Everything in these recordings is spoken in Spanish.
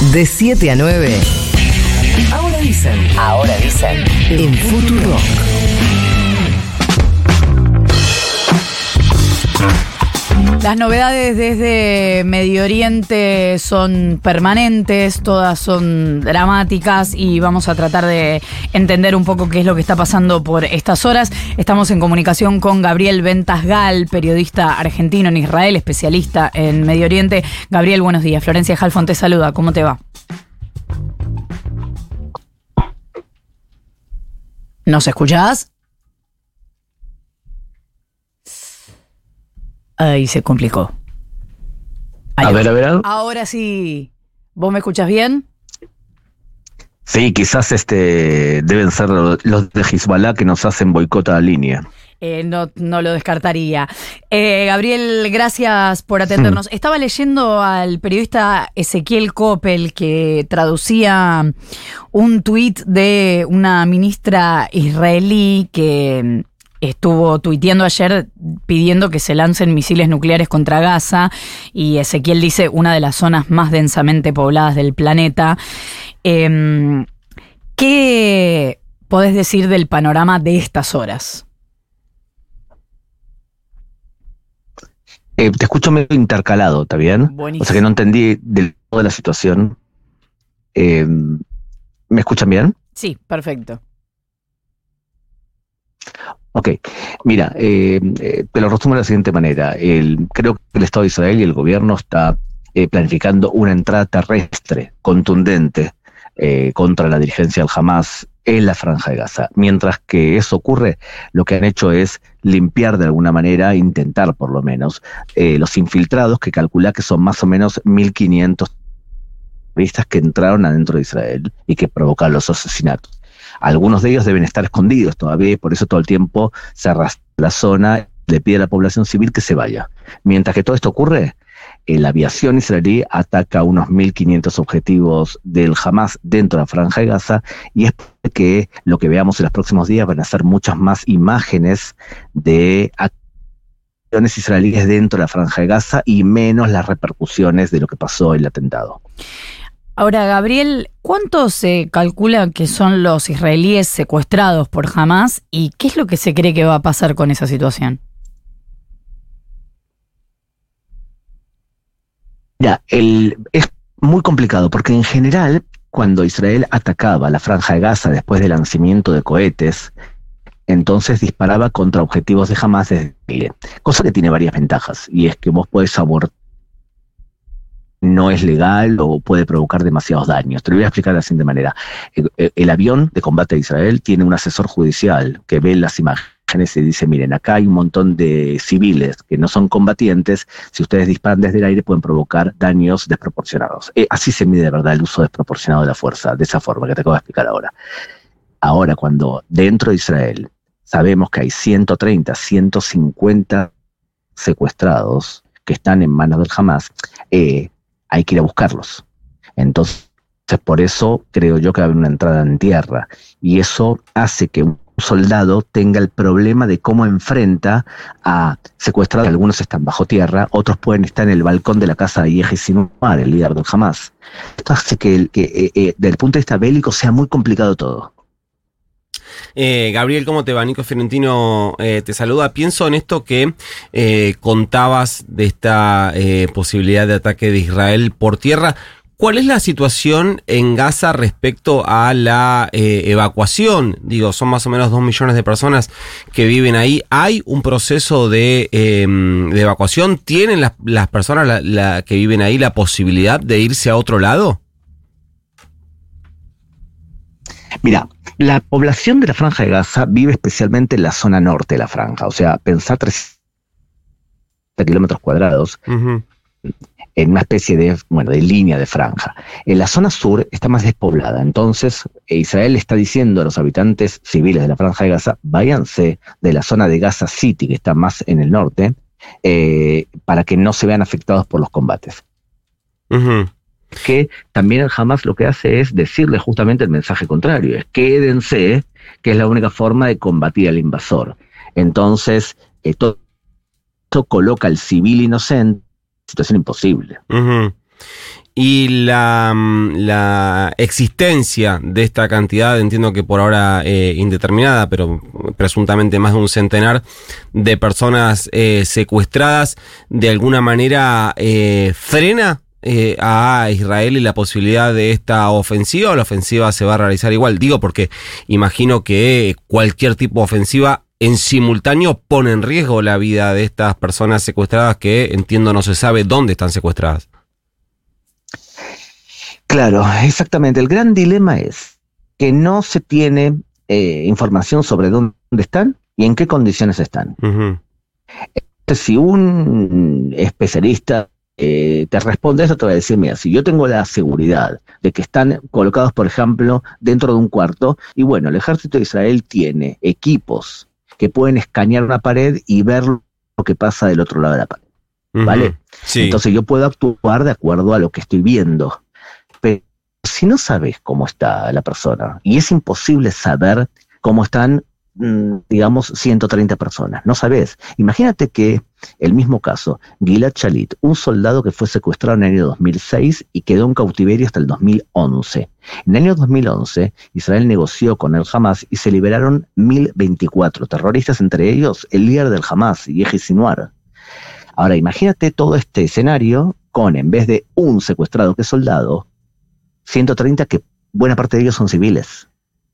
De 7 a 9. Ahora dicen. Ahora dicen. En Futuro. Las novedades desde Medio Oriente son permanentes, todas son dramáticas y vamos a tratar de entender un poco qué es lo que está pasando por estas horas. Estamos en comunicación con Gabriel Ventas Gal, periodista argentino en Israel, especialista en Medio Oriente. Gabriel, buenos días. Florencia Halfon te saluda. ¿Cómo te va? ¿Nos escuchás? Ahí se complicó. Ahí A ver, a ver. Ahora sí. ¿Vos me escuchás bien? Sí, quizás este deben ser lo- los de Hezbollah que nos hacen boicot a la línea. Eh, no, no lo descartaría. Eh, Gabriel, gracias por atendernos. Estaba leyendo al periodista Ezequiel Coppel que traducía un tuit de una ministra israelí que estuvo tuiteando ayer pidiendo que se lancen misiles nucleares contra Gaza y Ezequiel dice una de las zonas más densamente pobladas del planeta. Em, ¿Qué podés decir del panorama de estas horas? Eh, te escucho medio intercalado, ¿está bien? Buenísimo. O sea que no entendí del todo la situación. Eh, ¿Me escuchan bien? Sí, perfecto. Ok, mira, eh, eh, te lo resumo de la siguiente manera. El, creo que el Estado de Israel y el gobierno está eh, planificando una entrada terrestre contundente eh, contra la dirigencia del Hamas en la franja de Gaza. Mientras que eso ocurre, lo que han hecho es limpiar de alguna manera, intentar por lo menos, eh, los infiltrados que calcula que son más o menos 1.500 terroristas que entraron adentro de Israel y que provocaron los asesinatos. Algunos de ellos deben estar escondidos todavía y por eso todo el tiempo se arrastra la zona, le pide a la población civil que se vaya. Mientras que todo esto ocurre, eh, la aviación israelí ataca unos 1.500 objetivos del Hamas dentro de la franja de Gaza y es que lo que veamos en los próximos días van a ser muchas más imágenes de acciones israelíes dentro de la franja de Gaza y menos las repercusiones de lo que pasó en el atentado. Ahora, Gabriel, ¿cuántos se calcula que son los israelíes secuestrados por Hamas y qué es lo que se cree que va a pasar con esa situación? Ya, es muy complicado porque en general, cuando Israel atacaba la franja de Gaza después del lanzamiento de cohetes, entonces disparaba contra objetivos de Hamas desde aire. Cosa que tiene varias ventajas, y es que vos podés abortar no es legal o puede provocar demasiados daños. Te lo voy a explicar de la siguiente manera. El, el avión de combate de Israel tiene un asesor judicial que ve las imágenes y dice, miren, acá hay un montón de civiles que no son combatientes, si ustedes disparan desde el aire pueden provocar daños desproporcionados. Eh, así se mide de verdad el uso desproporcionado de la fuerza, de esa forma que te acabo de explicar ahora. Ahora, cuando dentro de Israel sabemos que hay 130, 150 secuestrados que están en manos del Hamas, eh, hay que ir a buscarlos. Entonces, por eso creo yo que va a haber una entrada en tierra. Y eso hace que un soldado tenga el problema de cómo enfrenta a secuestrados. Algunos están bajo tierra, otros pueden estar en el balcón de la casa de Yehi Sinumar, el líder del Hamas. Esto hace que, el, que eh, eh, desde el punto de vista bélico sea muy complicado todo. Eh, Gabriel, ¿cómo te va? Nico Fiorentino eh, te saluda. Pienso en esto que eh, contabas de esta posibilidad de ataque de Israel por tierra. ¿Cuál es la situación en Gaza respecto a la evacuación? Digo, son más o menos dos millones de personas que viven ahí. ¿Hay un proceso de, de evacuación? ¿Tienen las, personas que viven ahí la posibilidad de irse a otro lado? Mira, la población de la franja de Gaza vive especialmente en la zona norte de la franja, o sea, pensar 300 kilómetros cuadrados Uh -huh. en una especie de, bueno, de línea de franja. En la zona sur está más despoblada, entonces Israel está diciendo a los habitantes civiles de la franja de Gaza, váyanse de la zona de Gaza City, que está más en el norte, eh, para que no se vean afectados por los combates. Uh -huh que también el Hamas lo que hace es decirle justamente el mensaje contrario, es quédense, que es la única forma de combatir al invasor. Entonces, esto, esto coloca al civil inocente en situación imposible. Y la, mm, la, existencia de esta cantidad, entiendo que por ahora eh, indeterminada, pero presuntamente más de un centenar de personas eh, secuestradas, de alguna manera eh, frena eh, a Israel y la posibilidad de esta ofensiva o la ofensiva se va a realizar igual. Digo porque imagino que cualquier tipo de ofensiva en simultáneo pone en riesgo la vida de estas personas secuestradas que entiendo no se sabe dónde están secuestradas. Claro, exactamente. El gran dilema es que no se tiene eh, información sobre dónde están y en qué condiciones están. Si un especialista eh, te responde eso, te va a decir, mira, si yo tengo la seguridad de que están colocados, por ejemplo, dentro de un cuarto, y bueno, el ejército de Israel tiene equipos que pueden escanear una pared y ver lo que pasa del otro lado de la pared. ¿Vale? Sí. Entonces yo puedo actuar de acuerdo a lo que estoy viendo. Pero si no sabes cómo está la persona, y es imposible saber cómo están, digamos, 130 personas, no sabes. Imagínate que el mismo caso, Gilad Shalit, un soldado que fue secuestrado en el año 2006 y quedó en cautiverio hasta el 2011. En el año 2011, Israel negoció con el Hamas y se liberaron 1024 terroristas, entre ellos el líder del Hamas, Yehi Sinwar. Ahora, imagínate todo este escenario con, en vez de un secuestrado que es soldado, 130 que buena parte de ellos son civiles.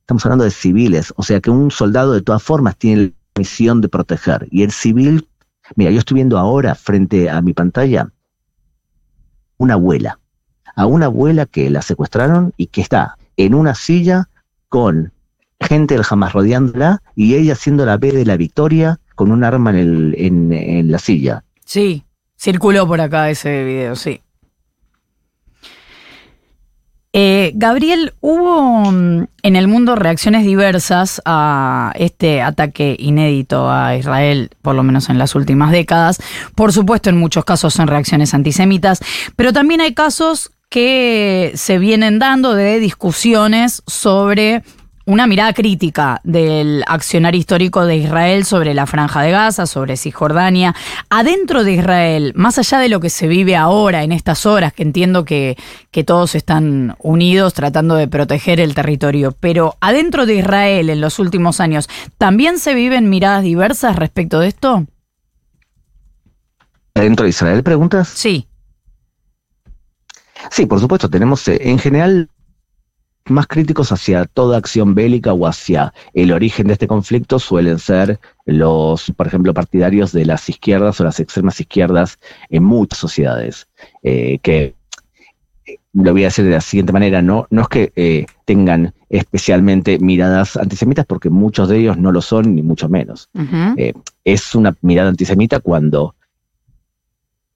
Estamos hablando de civiles, o sea que un soldado de todas formas tiene la misión de proteger. Y el civil, mira, yo estoy viendo ahora frente a mi pantalla una abuela, a una abuela que la secuestraron y que está en una silla con gente del jamás rodeándola y ella haciendo la B de la victoria con un arma en, el- en la silla. Sí, circuló por acá ese video, sí. Eh, Gabriel, hubo mm, en el mundo reacciones diversas a este ataque inédito a Israel, por lo menos en las últimas décadas. Por supuesto, en muchos casos son reacciones antisemitas, pero también hay casos que se vienen dando de discusiones sobre una mirada crítica del accionar histórico de Israel sobre la franja de Gaza, sobre Cisjordania. Adentro de Israel, más allá de lo que se vive ahora, en estas horas, que entiendo que, que todos están unidos tratando de proteger el territorio, pero adentro de Israel en los últimos años, ¿también se viven miradas diversas respecto de esto? ¿Dentro de Israel preguntas? Sí. Sí, por supuesto, tenemos eh, en general más críticos hacia toda acción bélica o hacia el origen de este conflicto suelen ser los, por ejemplo, partidarios de las izquierdas o las extremas izquierdas en muchas sociedades, eh, que eh, lo voy a decir de la siguiente manera, no, no es que eh, tengan especialmente miradas antisemitas, porque muchos de ellos no lo son, ni mucho menos. Eh, es una mirada antisemita cuando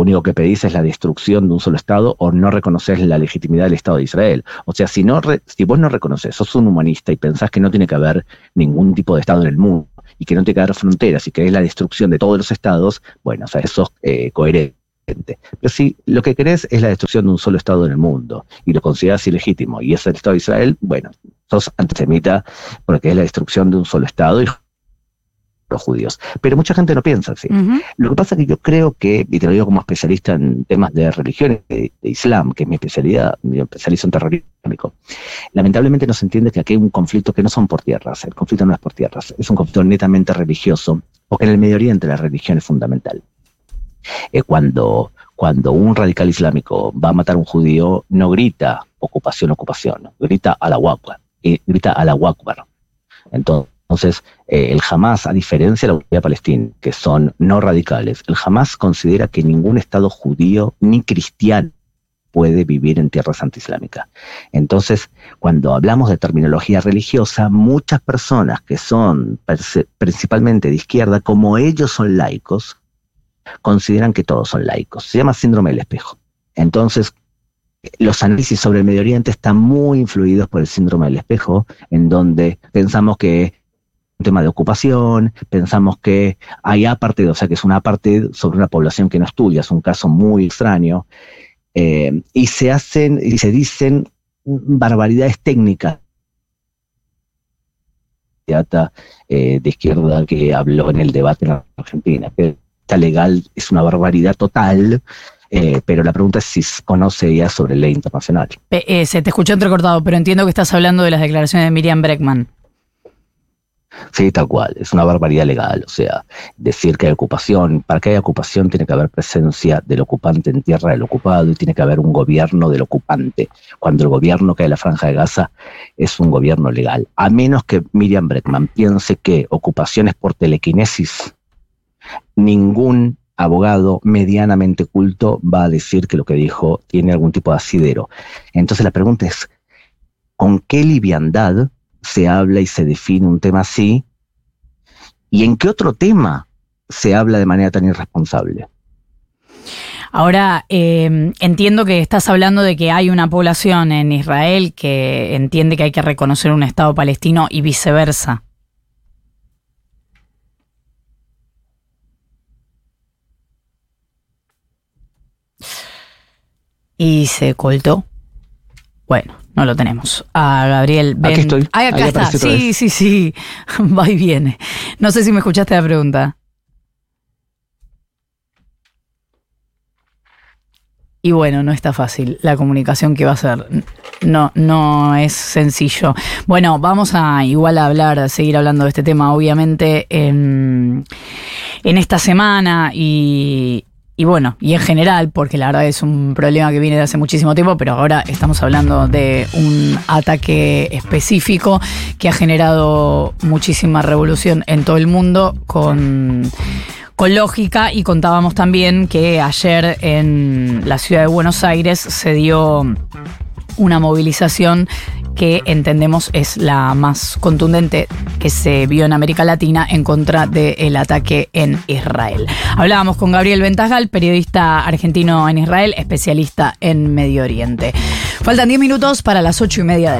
único que pedís es la destrucción de un solo Estado o no reconoces la legitimidad del Estado de Israel. O sea, si, no re- si vos no reconoces, sos un humanista y pensás que no tiene que haber ningún tipo de Estado en el mundo y que no tiene que haber fronteras y que es la destrucción de todos los Estados, bueno, o sea, sos eh, coherente. Pero si lo que querés es la destrucción de un solo Estado en el mundo y lo considerás ilegítimo y es el Estado de Israel, bueno, sos antisemita porque es la destrucción de un solo Estado y los judíos. Pero mucha gente no piensa así. Ujú. Lo que pasa es que yo creo que, y te lo digo como especialista en temas de religiones, de, de Islam, que es mi especialidad, mi especializo en terrorismo islámico, lamentablemente no se entiende que aquí hay un conflicto que no son por tierras, el conflicto no es por tierras, es un conflicto netamente religioso, porque en el Medio Oriente la religión es fundamental. Eh, cuando, cuando un radical islámico va a matar a un judío, no grita ocupación, ocupación, grita a la grita a la. Entonces, entonces, eh, el Hamas, a diferencia de la Autoridad Palestina, que son no radicales, el Hamas considera que ningún Estado judío ni cristiano puede vivir en tierras antiislámicas. Entonces, cuando hablamos de terminología religiosa, muchas personas que son principalmente de izquierda, como ellos son laicos, consideran que todos son laicos. Se llama síndrome del espejo. Entonces, los análisis sobre el Medio Oriente están muy influidos por el síndrome del espejo, en donde pensamos que tema de ocupación, pensamos que hay aparte, o sea, que es una parte sobre una población que no estudia, es un caso muy extraño, eh, y se hacen y se dicen barbaridades técnicas. Eh, de izquierda que habló en el debate en Argentina, que está legal es una barbaridad total, Eh, pero la pregunta es si conoce ya sobre ley internacional. Eh, se te escuchó entrecortado, pero entiendo que estás hablando de las declaraciones de Miriam Breckman. Sí, tal cual, es una barbaridad legal, o sea, decir que hay ocupación, para que haya ocupación tiene que haber presencia del ocupante en tierra del ocupado y tiene que haber un gobierno del ocupante, cuando el gobierno que hay en la franja de Gaza es un gobierno legal, a menos que Miriam Breckman piense que ocupaciones por telequinesis, ningún abogado medianamente culto va a decir que lo que dijo tiene algún tipo de asidero. Entonces la pregunta es, ¿con qué liviandad se habla y se define un tema así? ¿Y en qué otro tema se habla de manera tan irresponsable? Ahora, eh, entiendo que estás hablando de que hay una población en Israel que entiende que hay que reconocer un Estado palestino y viceversa. Y se coltó. Bueno, no lo tenemos. A Gabriel Ben. Aquí estoy. Ay, acá Ahí está. Sí, vez. sí, sí. Va y viene. No sé si me escuchaste la pregunta. Y bueno, no está fácil la comunicación que va a ser. No, no es sencillo. Bueno, vamos a igual a hablar, a seguir hablando de este tema, obviamente, en, en esta semana y, y bueno, y en general, porque la verdad es un problema que viene de hace muchísimo tiempo, pero ahora estamos hablando de un ataque específico que ha generado muchísima revolución en todo el mundo con con lógica. Y contábamos también que ayer en la ciudad de Buenos Aires se dio una movilización que entendemos es la más contundente que se vio en América Latina en contra del ataque en Israel. Hablábamos con Gabriel Ventasgal, periodista argentino en Israel, especialista en Medio Oriente. Faltan 10 minutos para las 8 y media de la